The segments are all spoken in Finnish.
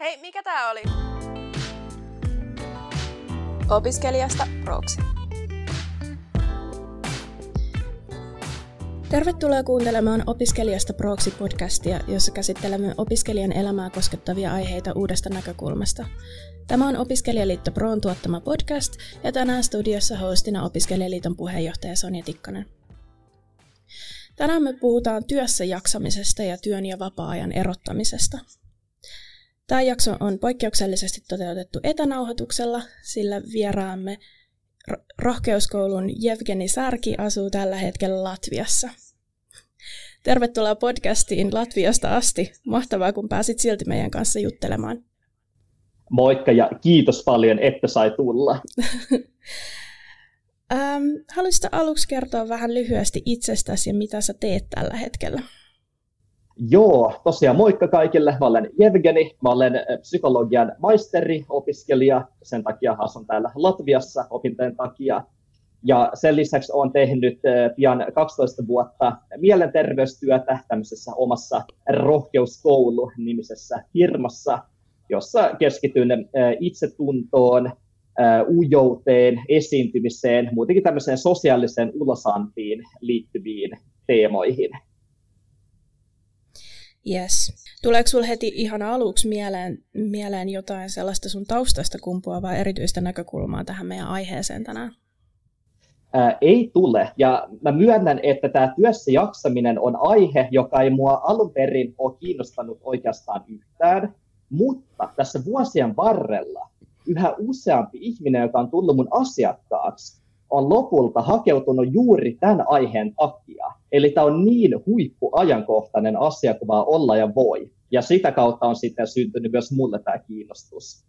Hei, mikä tää oli? Opiskelijasta proksi. Tervetuloa kuuntelemaan Opiskelijasta proksi podcastia, jossa käsittelemme opiskelijan elämää koskettavia aiheita uudesta näkökulmasta. Tämä on Opiskelijaliitto Proon tuottama podcast ja tänään studiossa hostina Opiskelijaliiton puheenjohtaja Sonja Tikkanen. Tänään me puhutaan työssä jaksamisesta ja työn ja vapaa-ajan erottamisesta. Tämä jakso on poikkeuksellisesti toteutettu etänauhoituksella, sillä vieraamme rohkeuskoulun Jevgeni Särki asuu tällä hetkellä Latviassa. Tervetuloa podcastiin Latviasta asti. Mahtavaa, kun pääsit silti meidän kanssa juttelemaan. Moikka ja kiitos paljon, että sai tulla. ähm, haluaisitko aluksi kertoa vähän lyhyesti itsestäsi ja mitä sä teet tällä hetkellä? Joo, tosiaan moikka kaikille. Mä olen Jevgeni, mä olen psykologian maisteri-opiskelija, sen takia asun täällä Latviassa opintojen takia. Ja sen lisäksi olen tehnyt pian 12 vuotta mielenterveystyötä tämmöisessä omassa rohkeuskoulu-nimisessä firmassa, jossa keskityn itsetuntoon, ujouteen, esiintymiseen, muutenkin tämmöiseen sosiaaliseen ulosantiin liittyviin teemoihin. Yes. Tuleeko sinulle heti ihan aluksi mieleen, mieleen jotain sellaista sun taustasta kumpuavaa erityistä näkökulmaa tähän meidän aiheeseen tänään? Ää, ei tule. Ja mä myönnän, että tämä työssä jaksaminen on aihe, joka ei mua alun perin ole kiinnostanut oikeastaan yhtään. Mutta tässä vuosien varrella yhä useampi ihminen, joka on tullut mun asiakkaaksi, on lopulta hakeutunut juuri tämän aiheen takia. Eli tämä on niin huippuajankohtainen asia kuin vaan olla ja voi. Ja sitä kautta on sitten syntynyt myös mulle tämä kiinnostus.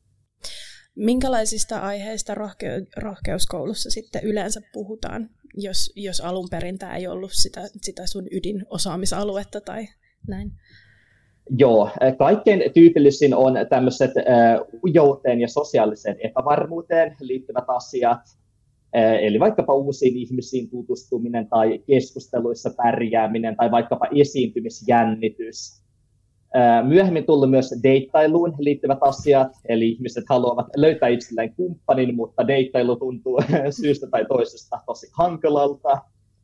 Minkälaisista aiheista rohke- rohkeuskoulussa sitten yleensä puhutaan, jos, jos alun perin tämä ei ollut sitä, sitä sun ydinosaamisaluetta tai näin? Joo, kaikkein tyypillisin on tämmöiset uh, ujouteen ja sosiaaliseen epävarmuuteen liittyvät asiat, Eli vaikkapa uusiin ihmisiin tutustuminen tai keskusteluissa pärjääminen tai vaikkapa esiintymisjännitys. Myöhemmin tullut myös deittailuun liittyvät asiat, eli ihmiset haluavat löytää itselleen kumppanin, mutta deittailu tuntuu syystä tai toisesta tosi hankalalta.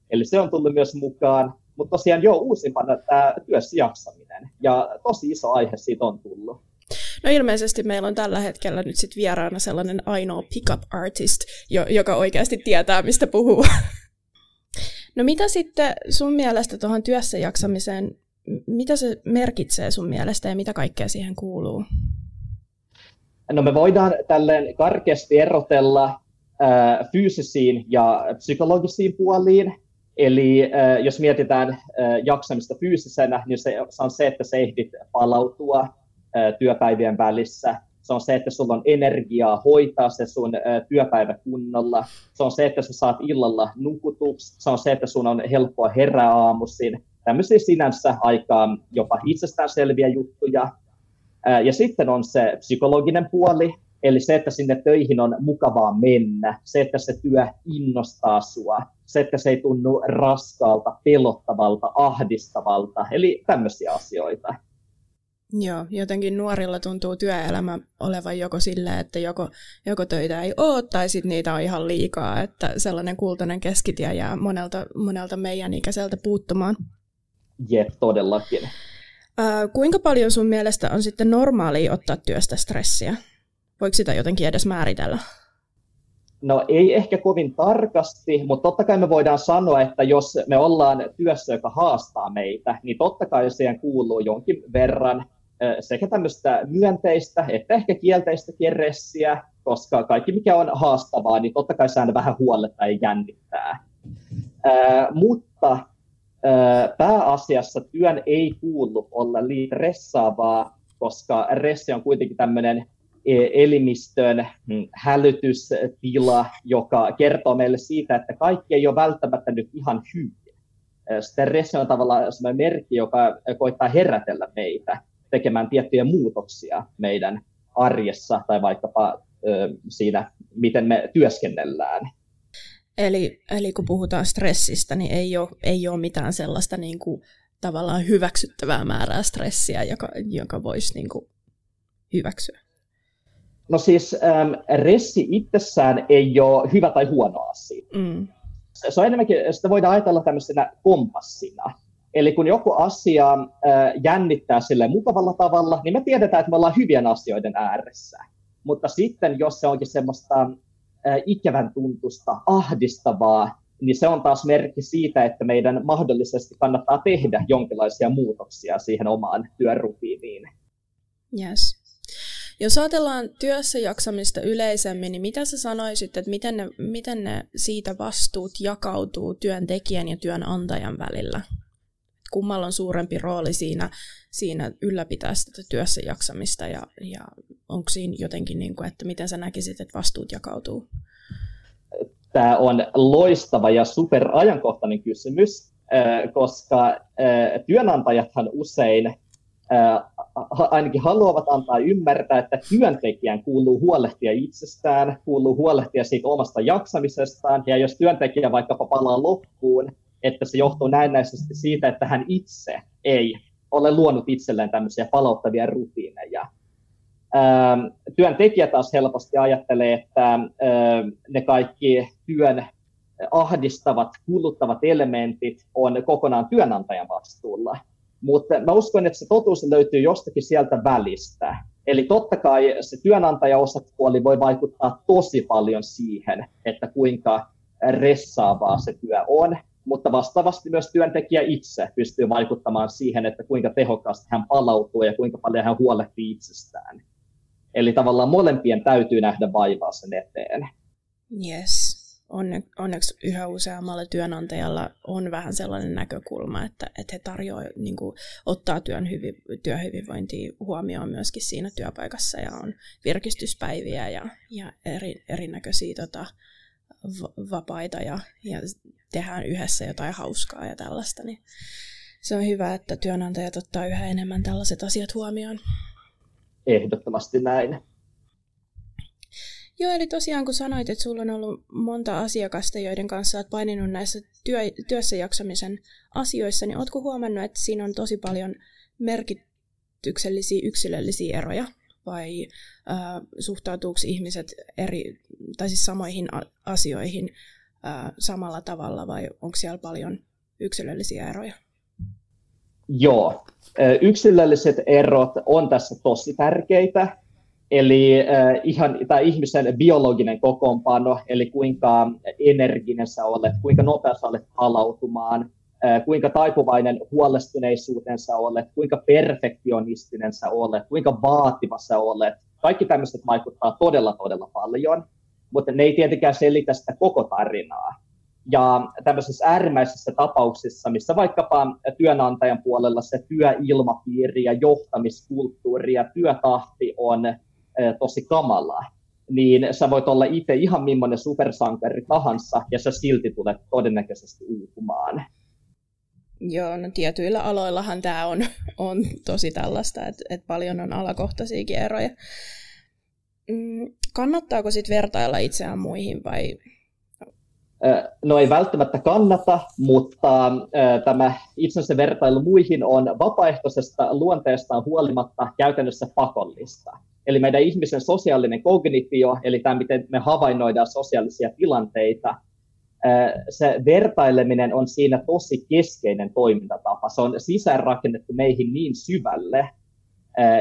Eli se on tullut myös mukaan. Mutta tosiaan jo uusimpana tämä työssä jaksaminen, ja tosi iso aihe siitä on tullut. No ilmeisesti meillä on tällä hetkellä nyt sit vieraana sellainen ainoa pickup artist, jo, joka oikeasti tietää, mistä puhuu. No mitä sitten sun mielestä tuohon työssä jaksamiseen, mitä se merkitsee sun mielestä ja mitä kaikkea siihen kuuluu? No me voidaan tälleen karkeasti erotella äh, fyysisiin ja psykologisiin puoliin. Eli äh, jos mietitään äh, jaksamista fyysisenä, niin se, se on se, että se ehdit palautua työpäivien välissä. Se on se, että sulla on energiaa hoitaa se sun työpäivä kunnolla. Se on se, että sä saat illalla nukutuksi. Se on se, että sun on helppoa herää aamuisin. Tämmöisiä sinänsä aikaa jopa itsestäänselviä juttuja. Ja sitten on se psykologinen puoli, eli se, että sinne töihin on mukavaa mennä, se, että se työ innostaa sua, se, että se ei tunnu raskaalta, pelottavalta, ahdistavalta, eli tämmöisiä asioita. Joo, jotenkin nuorilla tuntuu työelämä olevan joko sillä, että joko, joko töitä ei ole, tai sitten niitä on ihan liikaa, että sellainen kultainen keskitie jää monelta, monelta meidän ikäiseltä puuttumaan. Jep, todellakin. Äh, kuinka paljon sun mielestä on sitten normaalia ottaa työstä stressiä? Voiko sitä jotenkin edes määritellä? No ei ehkä kovin tarkasti, mutta totta kai me voidaan sanoa, että jos me ollaan työssä, joka haastaa meitä, niin totta kai siihen kuuluu jonkin verran sekä tämmöistä myönteistä että ehkä kielteistä keressiä, koska kaikki mikä on haastavaa, niin totta kai se aina vähän huollettaa ja jännittää. Ää, mutta ää, pääasiassa työn ei kuulu olla liian ressaavaa, koska ressi on kuitenkin tämmöinen e, elimistön mm, hälytystila, joka kertoo meille siitä, että kaikki ei ole välttämättä nyt ihan hyvin. Stressi on tavallaan sellainen merkki, joka koittaa herätellä meitä tekemään tiettyjä muutoksia meidän arjessa tai vaikkapa ö, siinä, miten me työskennellään. Eli, eli kun puhutaan stressistä, niin ei ole, ei ole mitään sellaista niin kuin, tavallaan hyväksyttävää määrää stressiä, joka, joka voisi niin kuin, hyväksyä? No siis ähm, ressi itsessään ei ole hyvä tai huono asia. Mm. Se on enemmänkin, sitä voidaan ajatella tämmöisenä kompassina. Eli kun joku asia jännittää sille mukavalla tavalla, niin me tiedetään, että me ollaan hyvien asioiden ääressä. Mutta sitten, jos se onkin semmoista ikävän tuntusta, ahdistavaa, niin se on taas merkki siitä, että meidän mahdollisesti kannattaa tehdä jonkinlaisia muutoksia siihen omaan työrutiiniin. Yes. Jos ajatellaan työssä jaksamista yleisemmin, niin mitä sä sanoisit, että miten ne, miten ne siitä vastuut jakautuu työntekijän ja työnantajan välillä? Kummalla on suurempi rooli siinä, siinä ylläpitää sitä työssä jaksamista ja, ja onko siinä jotenkin, niin kuin, että miten sä näkisit, että vastuut jakautuu? Tämä on loistava ja superajankohtainen kysymys, koska työnantajathan usein ainakin haluavat antaa ymmärtää, että työntekijän kuuluu huolehtia itsestään, kuuluu huolehtia siitä omasta jaksamisestaan, ja jos työntekijä vaikkapa palaa loppuun, että se johtuu näennäisesti siitä, että hän itse ei ole luonut itselleen tämmöisiä palauttavia rutiineja. Työntekijä taas helposti ajattelee, että ne kaikki työn ahdistavat, kuluttavat elementit on kokonaan työnantajan vastuulla. Mutta mä uskon, että se totuus löytyy jostakin sieltä välistä. Eli totta kai se työnantajaosapuoli voi vaikuttaa tosi paljon siihen, että kuinka ressaavaa se työ on, mutta vastaavasti myös työntekijä itse pystyy vaikuttamaan siihen, että kuinka tehokkaasti hän palautuu ja kuinka paljon hän huolehtii itsestään. Eli tavallaan molempien täytyy nähdä vaivaa sen eteen. Yes onne, onneksi yhä useammalla työnantajalla on vähän sellainen näkökulma, että, että he tarjoavat, niin kuin, ottaa työn hyvi, työhyvinvointia huomioon myöskin siinä työpaikassa ja on virkistyspäiviä ja, ja eri, erinäköisiä tota, vapaita ja, ja tehdään yhdessä jotain hauskaa ja tällaista, niin se on hyvä, että työnantajat ottaa yhä enemmän tällaiset asiat huomioon. Ehdottomasti näin. Joo, eli tosiaan kun sanoit, että sulla on ollut monta asiakasta, joiden kanssa olet paininut näissä työ, työssä jaksamisen asioissa, niin oletko huomannut, että siinä on tosi paljon merkityksellisiä yksilöllisiä eroja? Vai äh, suhtautuuko ihmiset eri, tai siis samoihin asioihin samalla tavalla, vai onko siellä paljon yksilöllisiä eroja? Joo, yksilölliset erot on tässä tosi tärkeitä Eli ihan tämä ihmisen biologinen kokoonpano, eli kuinka energinen sä olet, kuinka nopea sä olet palautumaan, kuinka taipuvainen huolestuneisuuteen sä olet, kuinka perfektionistinen sä olet, kuinka vaativa sä olet. Kaikki tämmöiset vaikuttaa todella, todella paljon, mutta ne ei tietenkään selitä sitä koko tarinaa. Ja tämmöisissä äärimmäisissä tapauksissa, missä vaikkapa työnantajan puolella se työilmapiiri ja johtamiskulttuuri ja työtahti on tosi kamala, niin sä voit olla itse ihan millainen supersankari tahansa, ja sä silti tulet todennäköisesti uupumaan. Joo, no tietyillä aloillahan tämä on, on tosi tällaista, että, että paljon on alakohtaisiakin eroja. Mm, kannattaako sitten vertailla itseään muihin vai No ei välttämättä kannata, mutta tämä itsensä vertailu muihin on vapaaehtoisesta luonteestaan huolimatta käytännössä pakollista. Eli meidän ihmisen sosiaalinen kognitio, eli tämä, miten me havainnoidaan sosiaalisia tilanteita, se vertaileminen on siinä tosi keskeinen toimintatapa. Se on sisäänrakennettu meihin niin syvälle,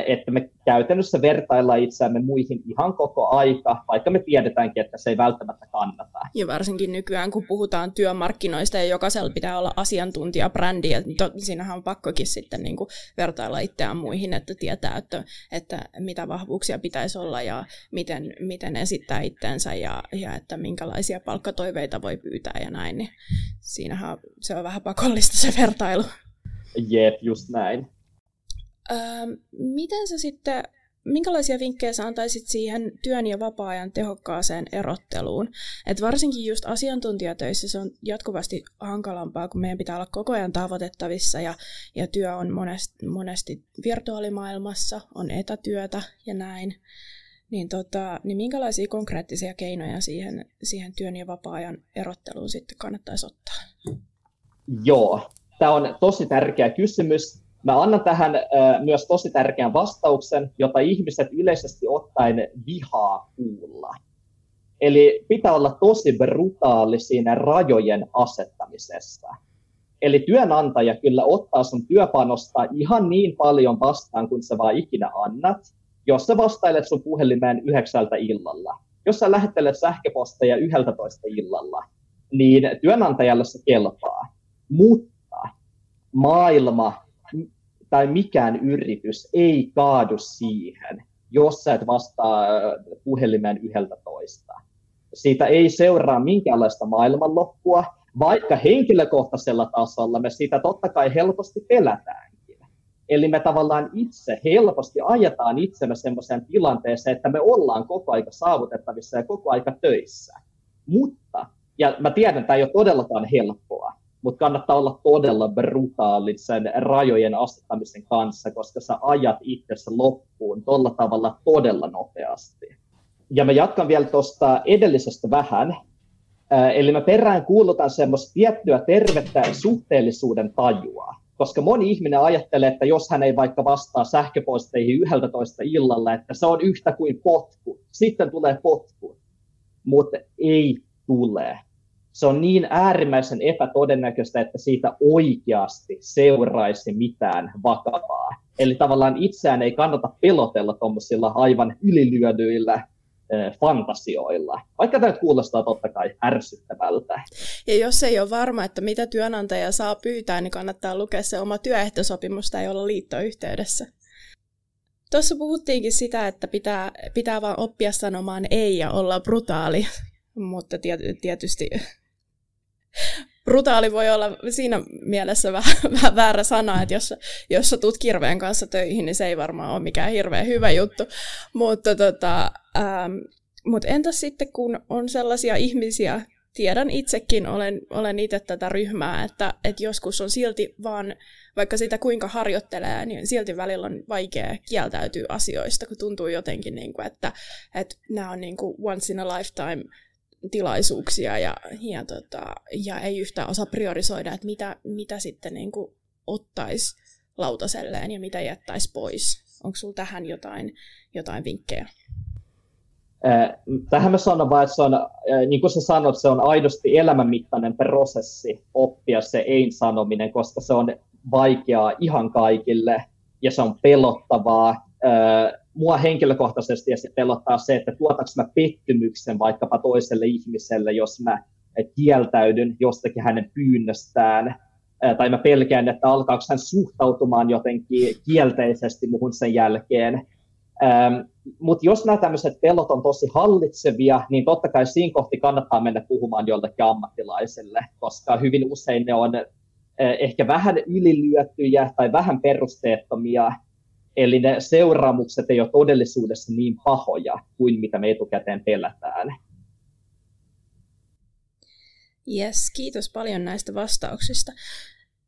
että me käytännössä vertaillaan itseämme muihin ihan koko aika, vaikka me tiedetäänkin, että se ei välttämättä kannata. Ja varsinkin nykyään, kun puhutaan työmarkkinoista ja jokaisella pitää olla asiantuntijabrändi, ja to, siinähän on pakkokin sitten niin kuin vertailla itseään muihin, että tietää, että, että mitä vahvuuksia pitäisi olla ja miten, miten esittää itsensä ja, ja että minkälaisia palkkatoiveita voi pyytää ja näin, niin siinähän se on vähän pakollista se vertailu. Jep, just näin. Öö, miten sä sitten, minkälaisia vinkkejä sä antaisit siihen työn ja vapaa-ajan tehokkaaseen erotteluun? Et varsinkin just asiantuntijatöissä se on jatkuvasti hankalampaa, kun meidän pitää olla koko ajan tavoitettavissa ja, ja työ on monesti, monesti virtuaalimaailmassa, on etätyötä ja näin. Niin, tota, niin minkälaisia konkreettisia keinoja siihen, siihen työn ja vapaa-ajan erotteluun sitten kannattaisi ottaa? Joo, tämä on tosi tärkeä kysymys Mä annan tähän myös tosi tärkeän vastauksen, jota ihmiset yleisesti ottaen vihaa kuulla. Eli pitää olla tosi brutaali siinä rajojen asettamisessa. Eli työnantaja kyllä ottaa sun työpanosta ihan niin paljon vastaan kuin sä vaan ikinä annat, jos sä vastailet sun puhelimeen yhdeksältä illalla. Jos sä lähettelet sähköposteja yhdeltätoista illalla, niin työnantajalle se kelpaa. Mutta maailma tai mikään yritys ei kaadu siihen, jos sä et vastaa puhelimeen yhdeltä toista. Siitä ei seuraa minkäänlaista maailmanloppua, vaikka henkilökohtaisella tasolla me sitä totta kai helposti pelätäänkin. Eli me tavallaan itse helposti ajetaan itsemme sellaiseen tilanteeseen, että me ollaan koko aika saavutettavissa ja koko aika töissä. Mutta, ja mä tiedän, että tämä ei ole todellakaan helppoa, mutta kannattaa olla todella brutaali sen rajojen asettamisen kanssa, koska sä ajat itsessä loppuun tuolla tavalla todella nopeasti. Ja mä jatkan vielä tuosta edellisestä vähän, Eli mä perään kuulutan semmoista tiettyä tervettä suhteellisuuden tajua, koska moni ihminen ajattelee, että jos hän ei vaikka vastaa sähköposteihin 11 illalla, että se on yhtä kuin potku, sitten tulee potku, mutta ei tule. Se on niin äärimmäisen epätodennäköistä, että siitä oikeasti seuraisi mitään vakavaa. Eli tavallaan itseään ei kannata pelotella tuommoisilla aivan ylilyödyillä fantasioilla, vaikka tämä kuulostaa totta kai ärsyttävältä. Ja jos ei ole varma, että mitä työnantaja saa pyytää, niin kannattaa lukea se oma työehtosopimus tai olla liittoyhteydessä. Tuossa puhuttiinkin sitä, että pitää, pitää vaan oppia sanomaan ei ja olla brutaali, mutta tietysti brutaali voi olla siinä mielessä vähän, vähän väärä sana, että jos, jos sä tulet kirveen kanssa töihin, niin se ei varmaan ole mikään hirveän hyvä juttu. Mutta tota, ähm, mut entäs sitten, kun on sellaisia ihmisiä, tiedän itsekin, olen, olen itse tätä ryhmää, että, että joskus on silti vaan, vaikka sitä kuinka harjoittelee, niin silti välillä on vaikea kieltäytyä asioista, kun tuntuu jotenkin, niin kuin, että, että nämä on niin kuin once in a lifetime tilaisuuksia ja, ja, tota, ja ei yhtään osaa priorisoida, että mitä, mitä sitten niin ottaisi lautaselleen ja mitä jättäisi pois. Onko sinulla tähän jotain, jotain vinkkejä? Tähän mä sanon vain, että se on, niin kuin sä sanot, se on aidosti elämänmittainen prosessi oppia se ei-sanominen, koska se on vaikeaa ihan kaikille ja se on pelottavaa mua henkilökohtaisesti ja se pelottaa se, että tuotaks mä pettymyksen vaikkapa toiselle ihmiselle, jos mä kieltäydyn jostakin hänen pyynnöstään, tai mä pelkään, että alkaako hän suhtautumaan jotenkin kielteisesti muhun sen jälkeen. Ähm, Mutta jos nämä tämmöiset pelot on tosi hallitsevia, niin totta kai siinä kohti kannattaa mennä puhumaan jollekin ammattilaiselle, koska hyvin usein ne on ehkä vähän ylilyöttyjä tai vähän perusteettomia, Eli ne seuraamukset ei ole todellisuudessa niin pahoja kuin mitä me etukäteen pelätään. Yes, kiitos paljon näistä vastauksista.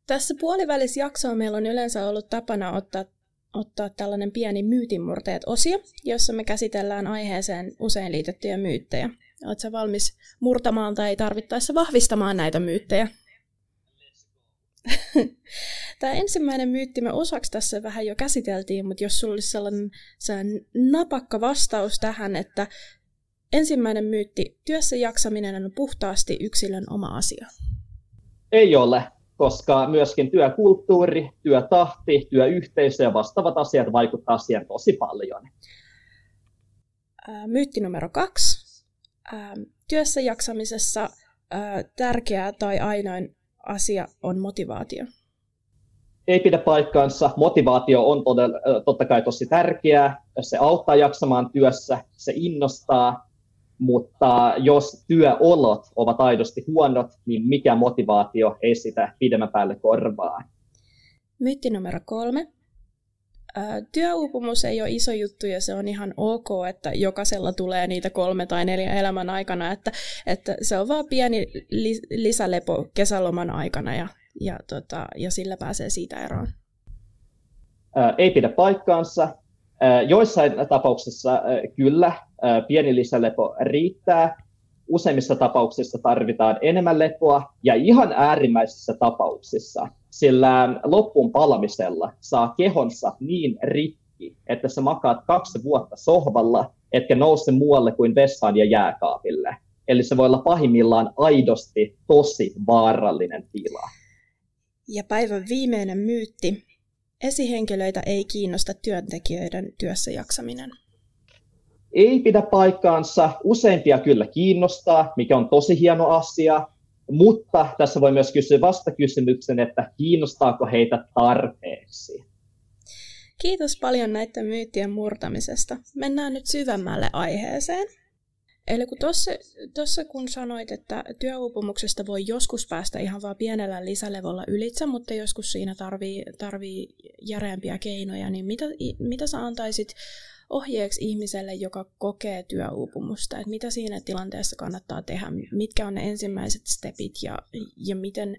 Tässä puolivälissä jaksoa meillä on yleensä ollut tapana ottaa, ottaa tällainen pieni myytinmurteet-osio, jossa me käsitellään aiheeseen usein liitettyjä myyttejä. Oletko valmis murtamaan tai tarvittaessa vahvistamaan näitä myyttejä? Tämä ensimmäinen myytti me osaksi tässä vähän jo käsiteltiin, mutta jos sulla olisi sellainen, sellainen napakka vastaus tähän, että ensimmäinen myytti, työssä jaksaminen on puhtaasti yksilön oma asia. Ei ole, koska myöskin työkulttuuri, työtahti, työyhteisö ja vastaavat asiat vaikuttaa siihen tosi paljon. Myytti numero kaksi. Työssä jaksamisessa tärkeää tai ainoin asia on motivaatio? Ei pidä paikkaansa. Motivaatio on todella, totta kai tosi tärkeää. Se auttaa jaksamaan työssä, se innostaa, mutta jos työolot ovat aidosti huonot, niin mikä motivaatio ei sitä pidemmän päälle korvaa. Myytti numero kolme. Työuupumus ei ole iso juttu ja se on ihan ok, että jokaisella tulee niitä kolme tai neljä elämän aikana, että, että se on vaan pieni lisälepo kesäloman aikana ja, ja, tota, ja sillä pääsee siitä eroon. Ei pidä paikkaansa. Joissain tapauksissa kyllä pieni lisälepo riittää useimmissa tapauksissa tarvitaan enemmän lepoa ja ihan äärimmäisissä tapauksissa sillä loppuun palamisella saa kehonsa niin rikki, että sä makaat kaksi vuotta sohvalla, etkä nouse muualle kuin vessaan ja jääkaapille. Eli se voi olla pahimmillaan aidosti tosi vaarallinen tila. Ja päivän viimeinen myytti. Esihenkilöitä ei kiinnosta työntekijöiden työssä jaksaminen. Ei pidä paikkaansa. Useimpia kyllä kiinnostaa, mikä on tosi hieno asia. Mutta tässä voi myös kysyä vastakysymyksen, että kiinnostaako heitä tarpeeksi. Kiitos paljon näiden myyttien murtamisesta. Mennään nyt syvemmälle aiheeseen. Eli kun tuossa kun sanoit, että työuupumuksesta voi joskus päästä ihan vaan pienellä lisälevolla ylitse, mutta joskus siinä tarvii, tarvii järeämpiä keinoja, niin mitä, mitä sä antaisit ohjeeksi ihmiselle, joka kokee työuupumusta, että mitä siinä tilanteessa kannattaa tehdä, mitkä on ne ensimmäiset stepit ja, ja miten,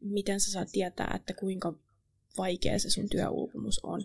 miten sä saat tietää, että kuinka vaikea se sun työuupumus on?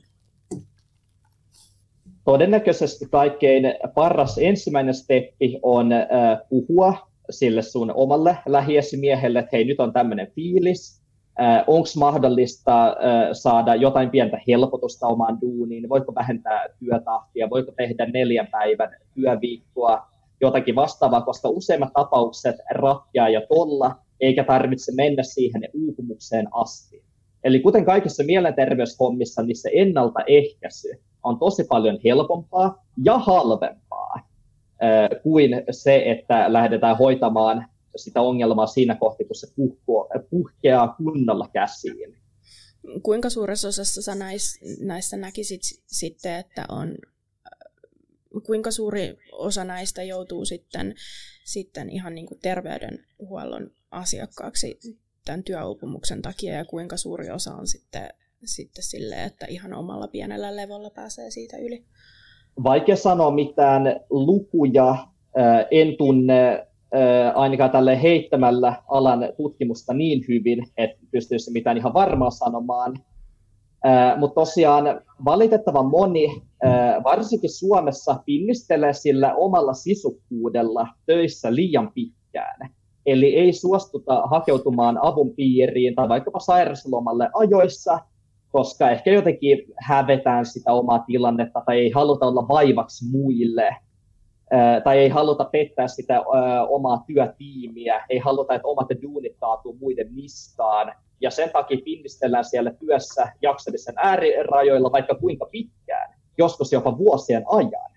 Todennäköisesti kaikkein paras ensimmäinen steppi on äh, puhua sille sun omalle lähiesimiehelle, että hei nyt on tämmöinen fiilis, äh, onko mahdollista äh, saada jotain pientä helpotusta omaan duuniin, voiko vähentää työtahtia, voiko tehdä neljän päivän työviikkoa, jotakin vastaavaa, koska useimmat tapaukset ratkeaa ja tolla, eikä tarvitse mennä siihen uupumukseen asti. Eli kuten kaikissa mielenterveyshommissa, niin se ennaltaehkäisy on tosi paljon helpompaa ja halvempaa äh, kuin se, että lähdetään hoitamaan sitä ongelmaa siinä kohti, kun se puhkeaa kunnolla käsiin. Kuinka suuressa osassa sä näis, näissä näkisit sitten, että on, kuinka suuri osa näistä joutuu sitten, sitten ihan niin kuin terveydenhuollon asiakkaaksi tämän työuupumuksen takia ja kuinka suuri osa on sitten, sitten silleen, että ihan omalla pienellä levolla pääsee siitä yli? Vaikea sanoa mitään lukuja. En tunne ainakaan tälle heittämällä alan tutkimusta niin hyvin, että pystyisi mitään ihan varmaa sanomaan. Mutta tosiaan valitettavan moni, varsinkin Suomessa, pinnistelee sillä omalla sisukkuudella töissä liian pitkään. Eli ei suostuta hakeutumaan avun piiriin tai vaikkapa sairauslomalle ajoissa, koska ehkä jotenkin hävetään sitä omaa tilannetta tai ei haluta olla vaivaksi muille – tai ei haluta pettää sitä omaa työtiimiä, ei haluta, että omat duunit kaatuu muiden niskaan, ja sen takia pinnistellään siellä työssä jaksamisen äärirajoilla vaikka kuinka pitkään, joskus jopa vuosien ajan,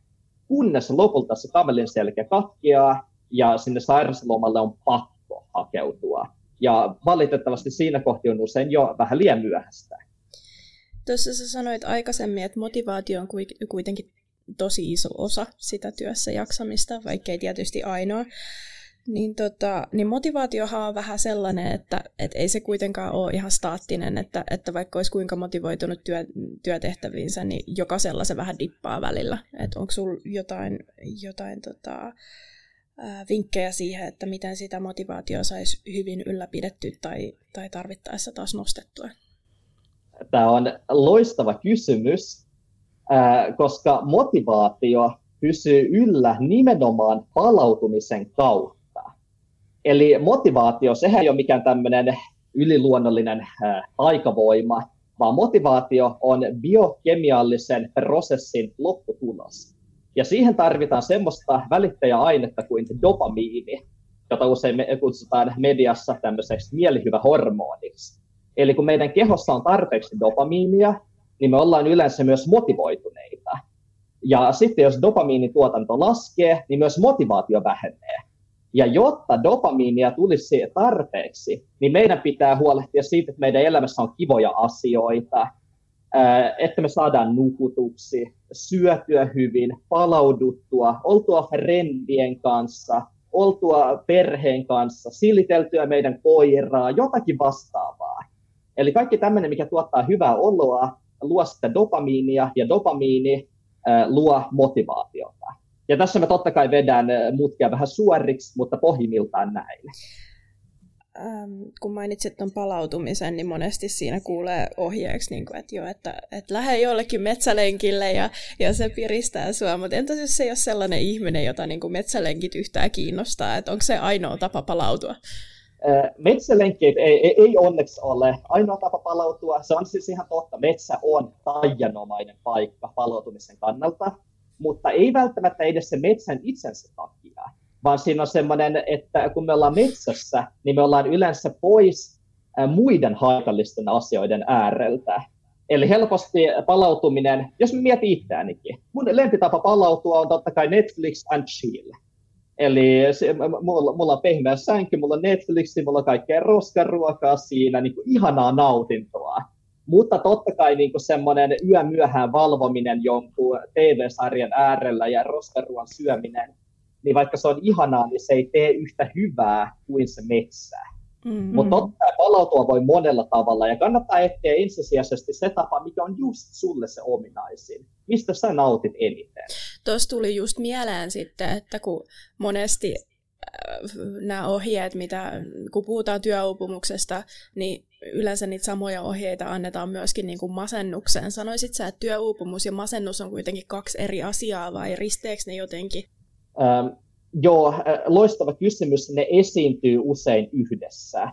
kunnes lopulta se kamelin selkä katkeaa, ja sinne sairauslomalle on pakko hakeutua. Ja valitettavasti siinä kohti on usein jo vähän liian myöhäistä. Tuossa sä sanoit aikaisemmin, että motivaatio on kuitenkin tosi iso osa sitä työssä jaksamista, vaikkei tietysti ainoa. Niin, tota, niin motivaatiohan on vähän sellainen, että et ei se kuitenkaan ole ihan staattinen, että, että vaikka olisi kuinka motivoitunut työ, työtehtäviinsä, niin jokaisella se vähän dippaa välillä. Että onko sinulla jotain, jotain tota, vinkkejä siihen, että miten sitä motivaatiota saisi hyvin ylläpidetty tai, tai tarvittaessa taas nostettua? Tämä on loistava kysymys koska motivaatio pysyy yllä nimenomaan palautumisen kautta. Eli motivaatio, sehän ei ole mikään tämmöinen yliluonnollinen aikavoima, vaan motivaatio on biokemiallisen prosessin lopputulos. Ja siihen tarvitaan semmoista välittäjäainetta kuin dopamiini, jota usein me kutsutaan mediassa tämmöiseksi mielihyvähormoniksi. Eli kun meidän kehossa on tarpeeksi dopamiinia, niin me ollaan yleensä myös motivoituneita. Ja sitten jos dopamiinituotanto laskee, niin myös motivaatio vähenee. Ja jotta dopamiinia tulisi tarpeeksi, niin meidän pitää huolehtia siitä, että meidän elämässä on kivoja asioita, että me saadaan nukutuksi, syötyä hyvin, palauduttua, oltua frendien kanssa, oltua perheen kanssa, siliteltyä meidän koiraa, jotakin vastaavaa. Eli kaikki tämmöinen, mikä tuottaa hyvää oloa, luo sitä dopamiinia ja dopamiini luo motivaatiota. Ja tässä mä totta kai vedän mutkia vähän suoriksi, mutta pohjimmiltaan näin. ähm, kun mainitsit tuon palautumisen, niin monesti siinä kuulee ohjeeksi, niin kuin, että, jo, että, että lähde jollekin metsälenkille ja, ja se piristää sua. Mutta entäs jos se ei ole sellainen ihminen, jota niin kuin metsälenkit yhtään kiinnostaa, että onko se ainoa tapa palautua? Metsälenkit ei, ei, ei onneksi ole ainoa tapa palautua. Se on siis ihan totta. Metsä on taianomainen paikka palautumisen kannalta, mutta ei välttämättä edes se metsän itsensä takia vaan siinä on semmoinen, että kun me ollaan metsässä, niin me ollaan yleensä pois muiden haitallisten asioiden ääreltä. Eli helposti palautuminen, jos mä mietin itseänikin, mun lempitapa palautua on totta kai Netflix and chill. Eli se, mulla, mulla on pehmeä sänky, mulla on Netflix, mulla on kaikkea roskaruokaa siinä, niin kuin ihanaa nautintoa. Mutta totta kai niin kuin semmoinen yömyöhään valvominen jonkun TV-sarjan äärellä ja roskaruon syöminen, niin vaikka se on ihanaa, niin se ei tee yhtä hyvää kuin se metsä. Mm-hmm. Mutta totta kai palautua voi monella tavalla, ja kannattaa etsiä ensisijaisesti se tapa, mikä on just sulle se ominaisin. Mistä sä nautit eniten? Tuossa tuli just mieleen sitten, että kun monesti äh, nämä ohjeet, mitä, kun puhutaan työuupumuksesta, niin yleensä niitä samoja ohjeita annetaan myöskin niin kuin masennukseen. Sanoisit sä, että työuupumus ja masennus on kuitenkin kaksi eri asiaa vai risteekö ne jotenkin? Ähm, joo, äh, loistava kysymys. Ne esiintyy usein yhdessä.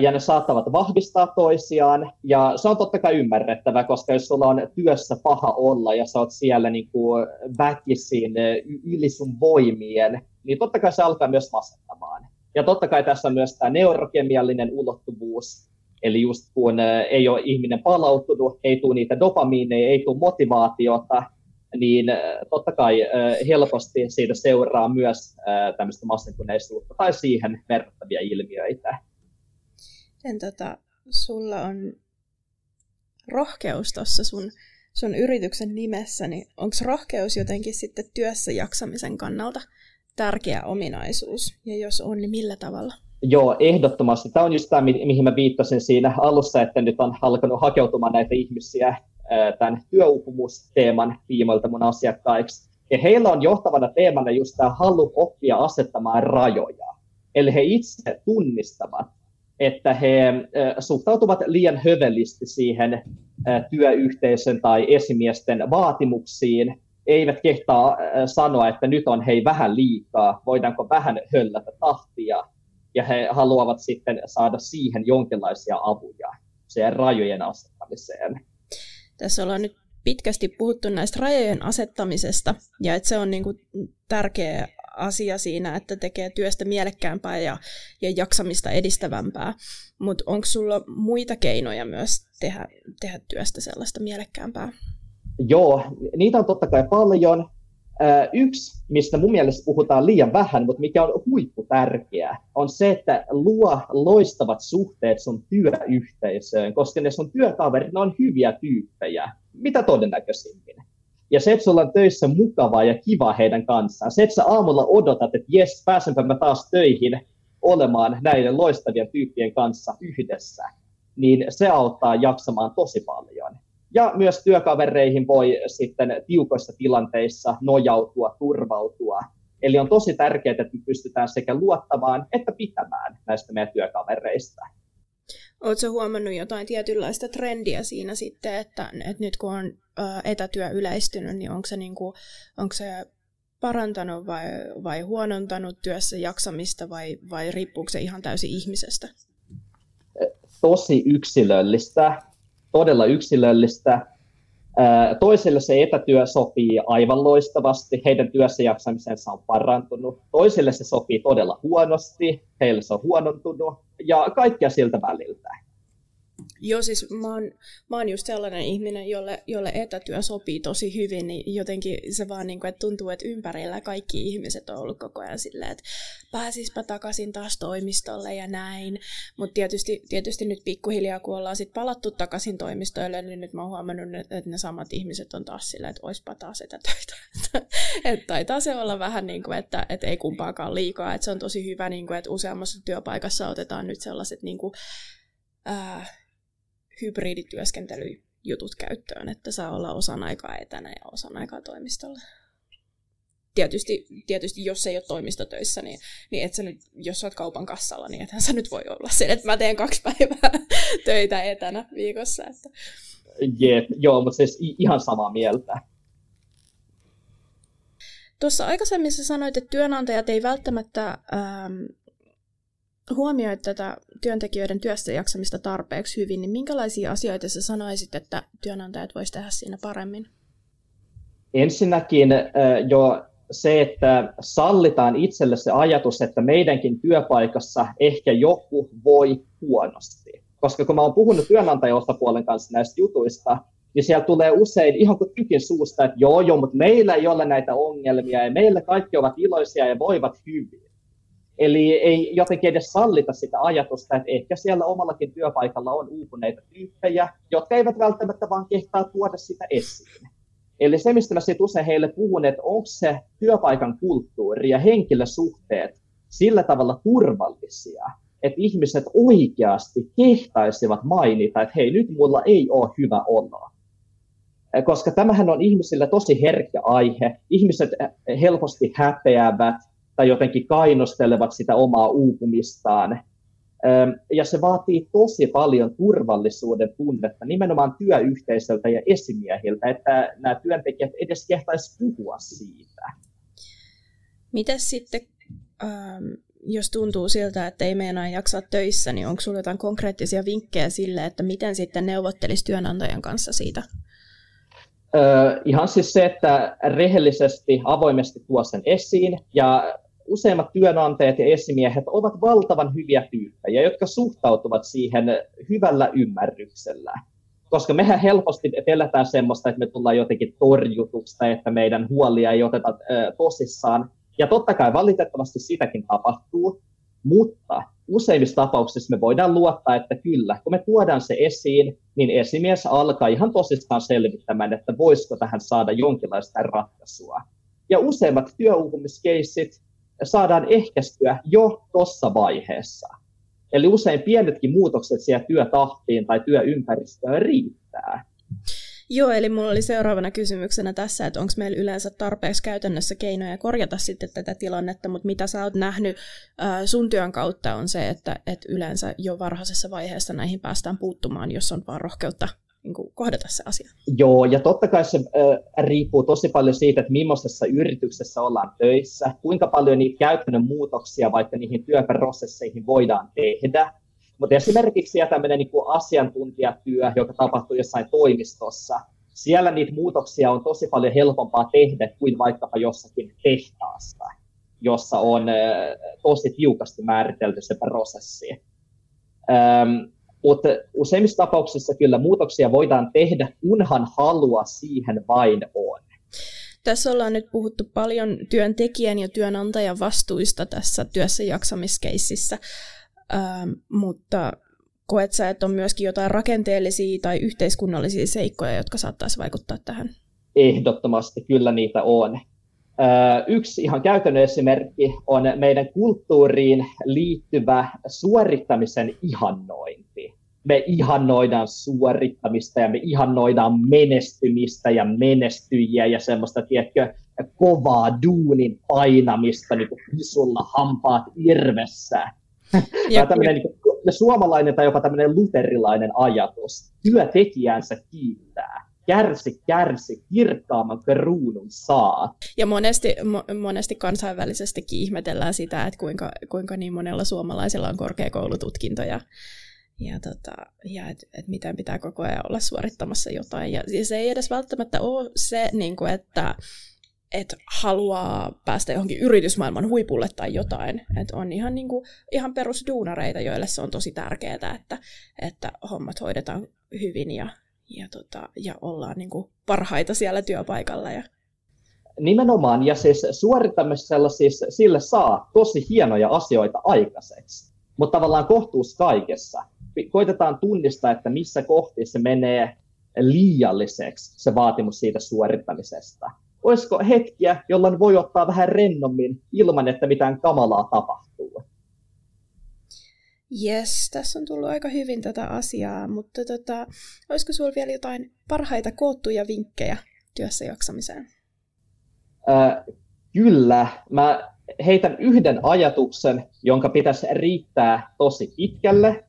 Ja ne saattavat vahvistaa toisiaan, ja se on totta kai ymmärrettävä, koska jos sulla on työssä paha olla ja sä oot siellä niin kuin väkisin yli sun voimien, niin totta kai se alkaa myös masentamaan. Ja totta kai tässä on myös tämä neurokemiallinen ulottuvuus, eli just kun ei ole ihminen palautunut, ei tule niitä dopamiineja, ei tule motivaatiota, niin totta kai helposti siitä seuraa myös tämmöistä masentuneisuutta tai siihen verrattavia ilmiöitä. Sen tota, sulla on rohkeus tuossa sun, sun yrityksen nimessä, niin onko rohkeus jotenkin sitten työssä jaksamisen kannalta tärkeä ominaisuus? Ja jos on, niin millä tavalla? Joo, ehdottomasti. Tämä on just tämä, mihin mä viittasin siinä alussa, että nyt on alkanut hakeutumaan näitä ihmisiä tämän työuupumusteeman tiimoilta mun asiakkaiksi. Ja heillä on johtavana teemana just tämä halu oppia asettamaan rajoja. Eli he itse tunnistavat, että he suhtautuvat liian hövelisti siihen työyhteisön tai esimiesten vaatimuksiin, eivät kehtaa sanoa, että nyt on hei vähän liikaa, voidaanko vähän höllätä tahtia, ja he haluavat sitten saada siihen jonkinlaisia avuja, siihen rajojen asettamiseen. Tässä ollaan nyt pitkästi puhuttu näistä rajojen asettamisesta, ja että se on niin kuin tärkeä asia siinä, että tekee työstä mielekkäämpää ja, ja jaksamista edistävämpää. Mutta onko sulla muita keinoja myös tehdä, tehdä työstä sellaista mielekkäämpää? Joo, niitä on totta kai paljon. Yksi, mistä mun mielestä puhutaan liian vähän, mutta mikä on huippu tärkeää, on se, että luo loistavat suhteet sun työyhteisöön, koska ne sun työkaverit ne on hyviä tyyppejä, mitä todennäköisimmin. Ja se, että sulla on töissä mukavaa ja kiva heidän kanssaan, se, että sä aamulla odotat, että jes, pääsenpä mä taas töihin olemaan näiden loistavien tyyppien kanssa yhdessä, niin se auttaa jaksamaan tosi paljon. Ja myös työkavereihin voi sitten tiukoissa tilanteissa nojautua, turvautua. Eli on tosi tärkeää, että me pystytään sekä luottamaan että pitämään näistä meidän työkavereista. Oletko huomannut jotain tietynlaista trendiä siinä sitten, että, että nyt kun on etätyö yleistynyt, niin onko se, niin kuin, onko se parantanut vai, vai huonontanut työssä jaksamista vai, vai riippuuko se ihan täysin ihmisestä? Tosi yksilöllistä todella yksilöllistä. Toisille se etätyö sopii aivan loistavasti, heidän työssä jaksamisensa on parantunut. Toisille se sopii todella huonosti, heille se on huonontunut ja kaikkia siltä väliltä. Joo, siis mä oon, mä oon just sellainen ihminen, jolle, jolle etätyö sopii tosi hyvin, niin jotenkin se vaan niin kuin, että tuntuu, että ympärillä kaikki ihmiset on ollut koko ajan silleen, että pääsispä takaisin taas toimistolle ja näin. Mutta tietysti, tietysti nyt pikkuhiljaa, kun ollaan sit palattu takaisin toimistoille, niin nyt mä oon huomannut, että ne samat ihmiset on taas silleen, että oispa taas etätöitä. että taitaa se olla vähän niin kuin, että, että ei kumpaakaan liikaa. Että se on tosi hyvä, niin kuin, että useammassa työpaikassa otetaan nyt sellaiset niin kuin, äh, hybridityöskentelyjutut käyttöön, että saa olla osan aikaa etänä ja osan aikaa toimistolla. tietysti, tietysti jos ei ole toimistotöissä, niin, niin et sä nyt, jos sä oot kaupan kassalla, niin ethän sä nyt voi olla sen, että mä teen kaksi päivää töitä etänä viikossa. Että. Jep, joo, mutta siis ihan samaa mieltä. Tuossa aikaisemmin sä sanoit, että työnantajat ei välttämättä ähm, huomioi tätä työntekijöiden työstä jaksamista tarpeeksi hyvin, niin minkälaisia asioita sä sanoisit, että työnantajat voisivat tehdä siinä paremmin? Ensinnäkin jo se, että sallitaan itselle se ajatus, että meidänkin työpaikassa ehkä joku voi huonosti. Koska kun mä oon puhunut työnantajaosapuolen kanssa näistä jutuista, niin siellä tulee usein ihan kuin tykin suusta, että joo, joo, mutta meillä ei ole näitä ongelmia ja meillä kaikki ovat iloisia ja voivat hyvin. Eli ei jotenkin edes sallita sitä ajatusta, että ehkä siellä omallakin työpaikalla on uupuneita tyyppejä, jotka eivät välttämättä vaan kehtaa tuoda sitä esiin. Eli se, mistä mä sitten usein heille puhun, että onko se työpaikan kulttuuri ja henkilösuhteet sillä tavalla turvallisia, että ihmiset oikeasti kehtaisivat mainita, että hei, nyt mulla ei ole hyvä olla. Koska tämähän on ihmisille tosi herkkä aihe. Ihmiset helposti häpeävät tai jotenkin kainostelevat sitä omaa uupumistaan. Ja se vaatii tosi paljon turvallisuuden tunnetta nimenomaan työyhteisöltä ja esimiehiltä, että nämä työntekijät edes kehtaisi puhua siitä. Miten sitten, ähm, jos tuntuu siltä, että ei meinaa jaksaa töissä, niin onko sinulla jotain konkreettisia vinkkejä sille, että miten sitten neuvottelisi työnantajan kanssa siitä? Öö, ihan siis se, että rehellisesti, avoimesti tuo sen esiin ja useimmat työnantajat ja esimiehet ovat valtavan hyviä tyyppejä, jotka suhtautuvat siihen hyvällä ymmärryksellä. Koska mehän helposti pelätään semmoista, että me tullaan jotenkin torjutuksi että meidän huolia ei oteta ö, tosissaan. Ja totta kai valitettavasti sitäkin tapahtuu, mutta useimmissa tapauksissa me voidaan luottaa, että kyllä, kun me tuodaan se esiin, niin esimies alkaa ihan tosissaan selvittämään, että voisiko tähän saada jonkinlaista ratkaisua. Ja useimmat työuupumiskeissit saadaan ehkäistyä jo tuossa vaiheessa. Eli usein pienetkin muutokset siellä työtahtiin tai työympäristöön riittää. Joo, eli mulla oli seuraavana kysymyksenä tässä, että onko meillä yleensä tarpeeksi käytännössä keinoja korjata sitten tätä tilannetta, mutta mitä sä oot nähnyt äh, sun työn kautta on se, että, että yleensä jo varhaisessa vaiheessa näihin päästään puuttumaan, jos on vaan rohkeutta niin kuin kohdata se asia. Joo, ja totta kai se äh, riippuu tosi paljon siitä, että millaisessa yrityksessä ollaan töissä, kuinka paljon niitä käytännön muutoksia vaikka niihin työprosesseihin voidaan tehdä. Mutta esimerkiksi tämmöinen niin kuin asiantuntijatyö, joka tapahtuu jossain toimistossa, siellä niitä muutoksia on tosi paljon helpompaa tehdä kuin vaikkapa jossakin tehtaassa, jossa on tosi tiukasti määritelty se prosessi. Mutta useimmissa tapauksissa kyllä muutoksia voidaan tehdä, kunhan halua siihen vain on. Tässä ollaan nyt puhuttu paljon työntekijän ja työnantajan vastuista tässä työssä jaksamiskeississä, ähm, mutta koet sä, että on myöskin jotain rakenteellisia tai yhteiskunnallisia seikkoja, jotka saattaisi vaikuttaa tähän? Ehdottomasti kyllä niitä on. Yksi ihan käytännön esimerkki on meidän kulttuuriin liittyvä suorittamisen ihannointi. Me ihannoidaan suorittamista ja me ihannoidaan menestymistä ja menestyjiä ja semmoista, tiedätkö, kovaa duunin painamista niin kuin pisulla hampaat irvessä. Ja tämmöinen niin kuin, suomalainen tai jopa tämmöinen luterilainen ajatus. Työtekijänsä kiittää kärsi, kärsi, kirkkaamman kruunun saa. Ja monesti, mo- monesti kansainvälisesti ihmetellään sitä, että kuinka, kuinka niin monella suomalaisella on korkeakoulututkinto ja, tota, ja että et miten pitää koko ajan olla suorittamassa jotain. Ja, ja se ei edes välttämättä ole se, niin kuin, että että haluaa päästä johonkin yritysmaailman huipulle tai jotain. Että on ihan, niin kuin, ihan perusduunareita, joille se on tosi tärkeää, että, että hommat hoidetaan hyvin ja ja, tota, ja ollaan niin kuin parhaita siellä työpaikalla. Ja... Nimenomaan, ja siis suorittamisella siis sille saa tosi hienoja asioita aikaiseksi, mutta tavallaan kohtuus kaikessa. Koitetaan tunnistaa, että missä kohti se menee liialliseksi se vaatimus siitä suorittamisesta. Olisiko hetkiä, jolloin voi ottaa vähän rennommin ilman, että mitään kamalaa tapahtuu? Yes, tässä on tullut aika hyvin tätä asiaa, mutta tota, olisiko sinulla vielä jotain parhaita koottuja vinkkejä työssä jaksamiseen? Äh, Kyllä, mä heitän yhden ajatuksen, jonka pitäisi riittää tosi pitkälle,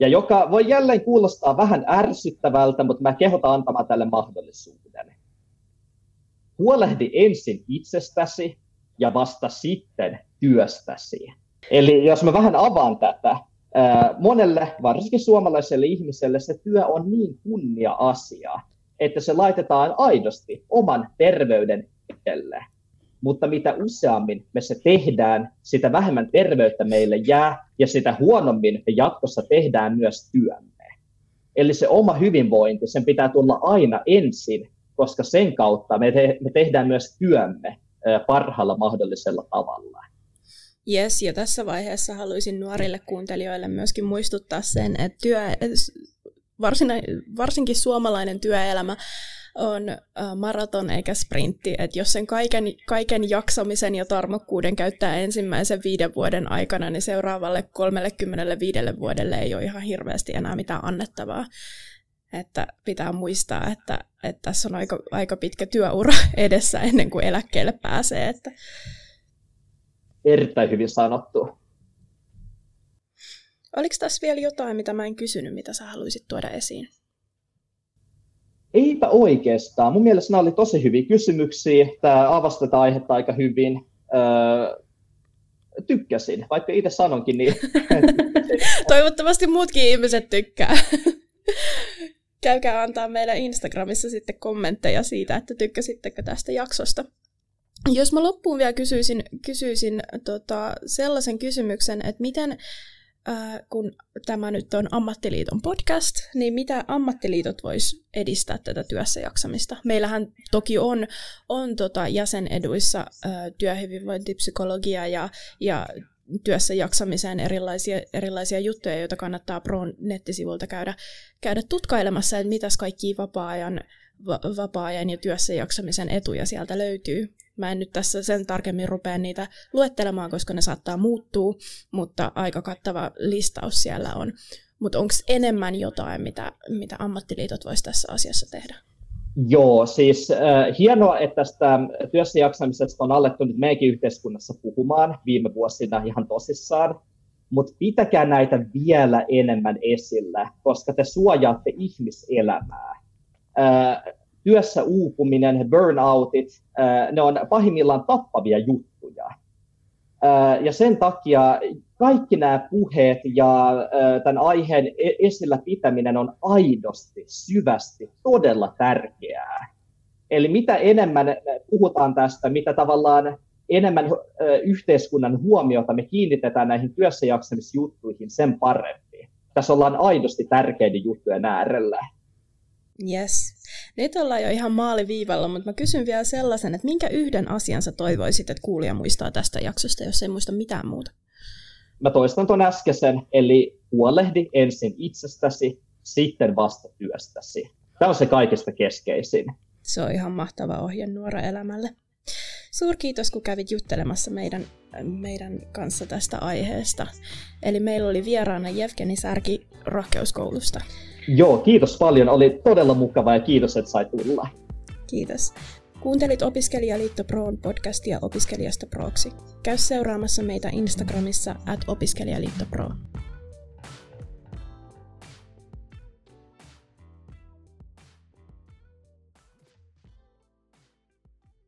ja joka voi jälleen kuulostaa vähän ärsyttävältä, mutta mä kehotan antamaan tälle mahdollisuuden. Huolehdi ensin itsestäsi ja vasta sitten työstäsi. Eli jos mä vähän avaan tätä, monelle, varsinkin suomalaiselle ihmiselle, se työ on niin kunnia-asia, että se laitetaan aidosti oman terveyden edelle. Mutta mitä useammin me se tehdään, sitä vähemmän terveyttä meille jää ja sitä huonommin me jatkossa tehdään myös työmme. Eli se oma hyvinvointi, sen pitää tulla aina ensin, koska sen kautta me, te- me tehdään myös työmme parhaalla mahdollisella tavalla. Yes, ja tässä vaiheessa haluaisin nuorille kuuntelijoille myöskin muistuttaa sen, että työ, varsinkin suomalainen työelämä on maraton eikä sprintti. Että jos sen kaiken, kaiken jaksamisen ja tarmokkuuden käyttää ensimmäisen viiden vuoden aikana, niin seuraavalle 35 vuodelle ei ole ihan hirveästi enää mitään annettavaa. Että pitää muistaa, että, että tässä on aika, aika pitkä työura edessä ennen kuin eläkkeelle pääsee. Että, Erittäin hyvin sanottu. Oliko tässä vielä jotain, mitä mä en kysynyt, mitä sä haluaisit tuoda esiin? Eipä oikeastaan. Mun mielestä nämä oli tosi hyviä kysymyksiä. Tämä avasi tätä aihetta aika hyvin. Öö, tykkäsin, vaikka itse sanonkin niin. Toivottavasti muutkin ihmiset tykkää. Käykää antaa meille Instagramissa sitten kommentteja siitä, että tykkäsittekö tästä jaksosta. Jos mä loppuun vielä kysyisin, kysyisin tota, sellaisen kysymyksen, että miten, äh, kun tämä nyt on ammattiliiton podcast, niin mitä ammattiliitot vois edistää tätä työssä jaksamista? Meillähän toki on, on tota jäseneduissa äh, työhyvinvointipsykologia ja, ja työssä jaksamiseen erilaisia, erilaisia juttuja, joita kannattaa Proon nettisivulta käydä, käydä tutkailemassa, että mitäs kaikki vapaa-ajan, va- vapaa-ajan ja työssä jaksamisen etuja sieltä löytyy. Mä en nyt tässä sen tarkemmin rupea niitä luettelemaan, koska ne saattaa muuttua, mutta aika kattava listaus siellä on. Mutta onko enemmän jotain, mitä, mitä ammattiliitot voisi tässä asiassa tehdä? Joo, siis äh, hienoa, että tästä työssä jaksamisesta on alettu nyt meidänkin yhteiskunnassa puhumaan viime vuosina ihan tosissaan, mutta pitäkää näitä vielä enemmän esillä, koska te suojaatte ihmiselämää. Äh, työssä uupuminen, burnoutit, ne on pahimmillaan tappavia juttuja. Ja sen takia kaikki nämä puheet ja tämän aiheen e-, esillä pitäminen on aidosti, syvästi, todella tärkeää. Eli mitä enemmän puhutaan tästä, mitä tavallaan enemmän yhteiskunnan huomiota me kiinnitetään näihin työssäjaksamisjuttuihin, sen parempi. Tässä ollaan aidosti tärkeiden juttujen äärellä. Yes. Nyt ollaan jo ihan maaliviivalla, mutta mä kysyn vielä sellaisen, että minkä yhden asian sä toivoisit, että kuulija muistaa tästä jaksosta, jos ei muista mitään muuta? Mä toistan tuon äskeisen, eli huolehdi ensin itsestäsi, sitten vasta työstäsi. Tämä on se kaikista keskeisin. Se on ihan mahtava ohje nuora elämälle. Suurkiitos, kun kävit juttelemassa meidän, meidän kanssa tästä aiheesta. Eli meillä oli vieraana Jevgeni Särki rohkeuskoulusta. Joo, kiitos paljon. Oli todella mukava ja kiitos, että sai tulla. Kiitos. Kuuntelit Opiskelijaliitto Proon podcastia opiskelijasta proksi. Käy seuraamassa meitä Instagramissa at opiskelijaliitto Pro.